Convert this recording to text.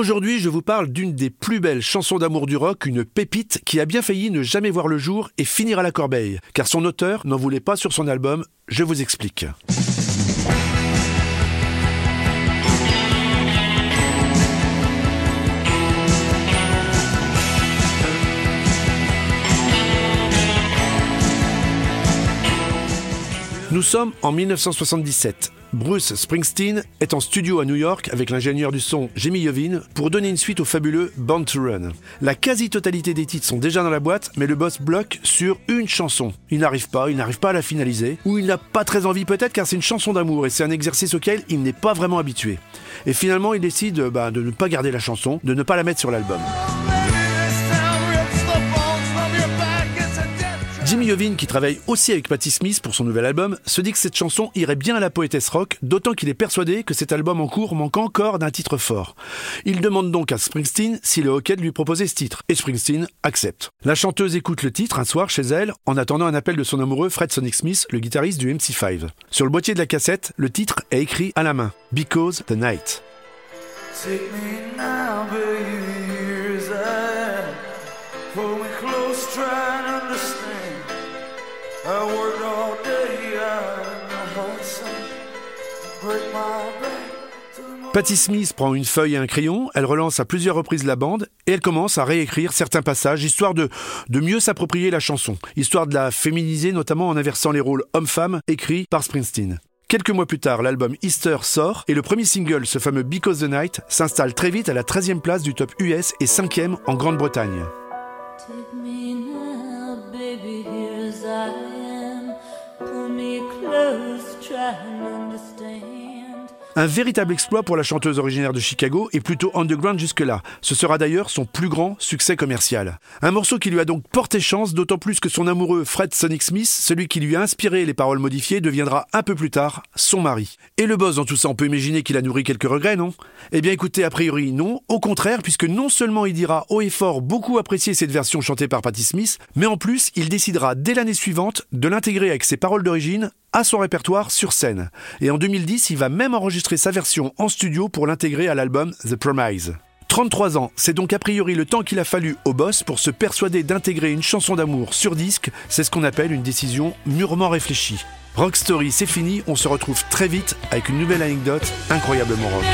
Aujourd'hui, je vous parle d'une des plus belles chansons d'amour du rock, une pépite qui a bien failli ne jamais voir le jour et finir à la corbeille, car son auteur n'en voulait pas sur son album, je vous explique. Nous sommes en 1977. Bruce Springsteen est en studio à New York avec l'ingénieur du son Jimmy Yovin pour donner une suite au fabuleux Born to Run. La quasi-totalité des titres sont déjà dans la boîte, mais le boss bloque sur une chanson. Il n'arrive pas, il n'arrive pas à la finaliser, ou il n'a pas très envie peut-être car c'est une chanson d'amour et c'est un exercice auquel il n'est pas vraiment habitué. Et finalement, il décide bah, de ne pas garder la chanson, de ne pas la mettre sur l'album. Jimmy Iovine, qui travaille aussi avec Patti Smith pour son nouvel album, se dit que cette chanson irait bien à la poétesse rock, d'autant qu'il est persuadé que cet album en cours manque encore d'un titre fort. Il demande donc à Springsteen s'il est OK de lui proposer ce titre, et Springsteen accepte. La chanteuse écoute le titre un soir chez elle, en attendant un appel de son amoureux Fred Sonic Smith, le guitariste du MC5. Sur le boîtier de la cassette, le titre est écrit à la main, Because the Night. Patti Smith prend une feuille et un crayon, elle relance à plusieurs reprises la bande et elle commence à réécrire certains passages histoire de, de mieux s'approprier la chanson, histoire de la féminiser notamment en inversant les rôles homme-femme écrits par Springsteen. Quelques mois plus tard, l'album Easter sort et le premier single, ce fameux Because the Night, s'installe très vite à la 13e place du top US et 5e en Grande-Bretagne. Un véritable exploit pour la chanteuse originaire de Chicago et plutôt underground jusque-là. Ce sera d'ailleurs son plus grand succès commercial. Un morceau qui lui a donc porté chance, d'autant plus que son amoureux Fred Sonic Smith, celui qui lui a inspiré les paroles modifiées, deviendra un peu plus tard son mari. Et le boss dans tout ça, on peut imaginer qu'il a nourri quelques regrets, non? Eh bien écoutez, a priori non, au contraire, puisque non seulement il dira haut et fort beaucoup apprécier cette version chantée par Patti Smith, mais en plus il décidera dès l'année suivante de l'intégrer avec ses paroles d'origine à son répertoire sur scène. Et en 2010, il va même enregistrer sa version en studio pour l'intégrer à l'album The Promise. 33 ans, c'est donc a priori le temps qu'il a fallu au boss pour se persuader d'intégrer une chanson d'amour sur disque, c'est ce qu'on appelle une décision mûrement réfléchie. Rock Story, c'est fini, on se retrouve très vite avec une nouvelle anecdote incroyablement rock.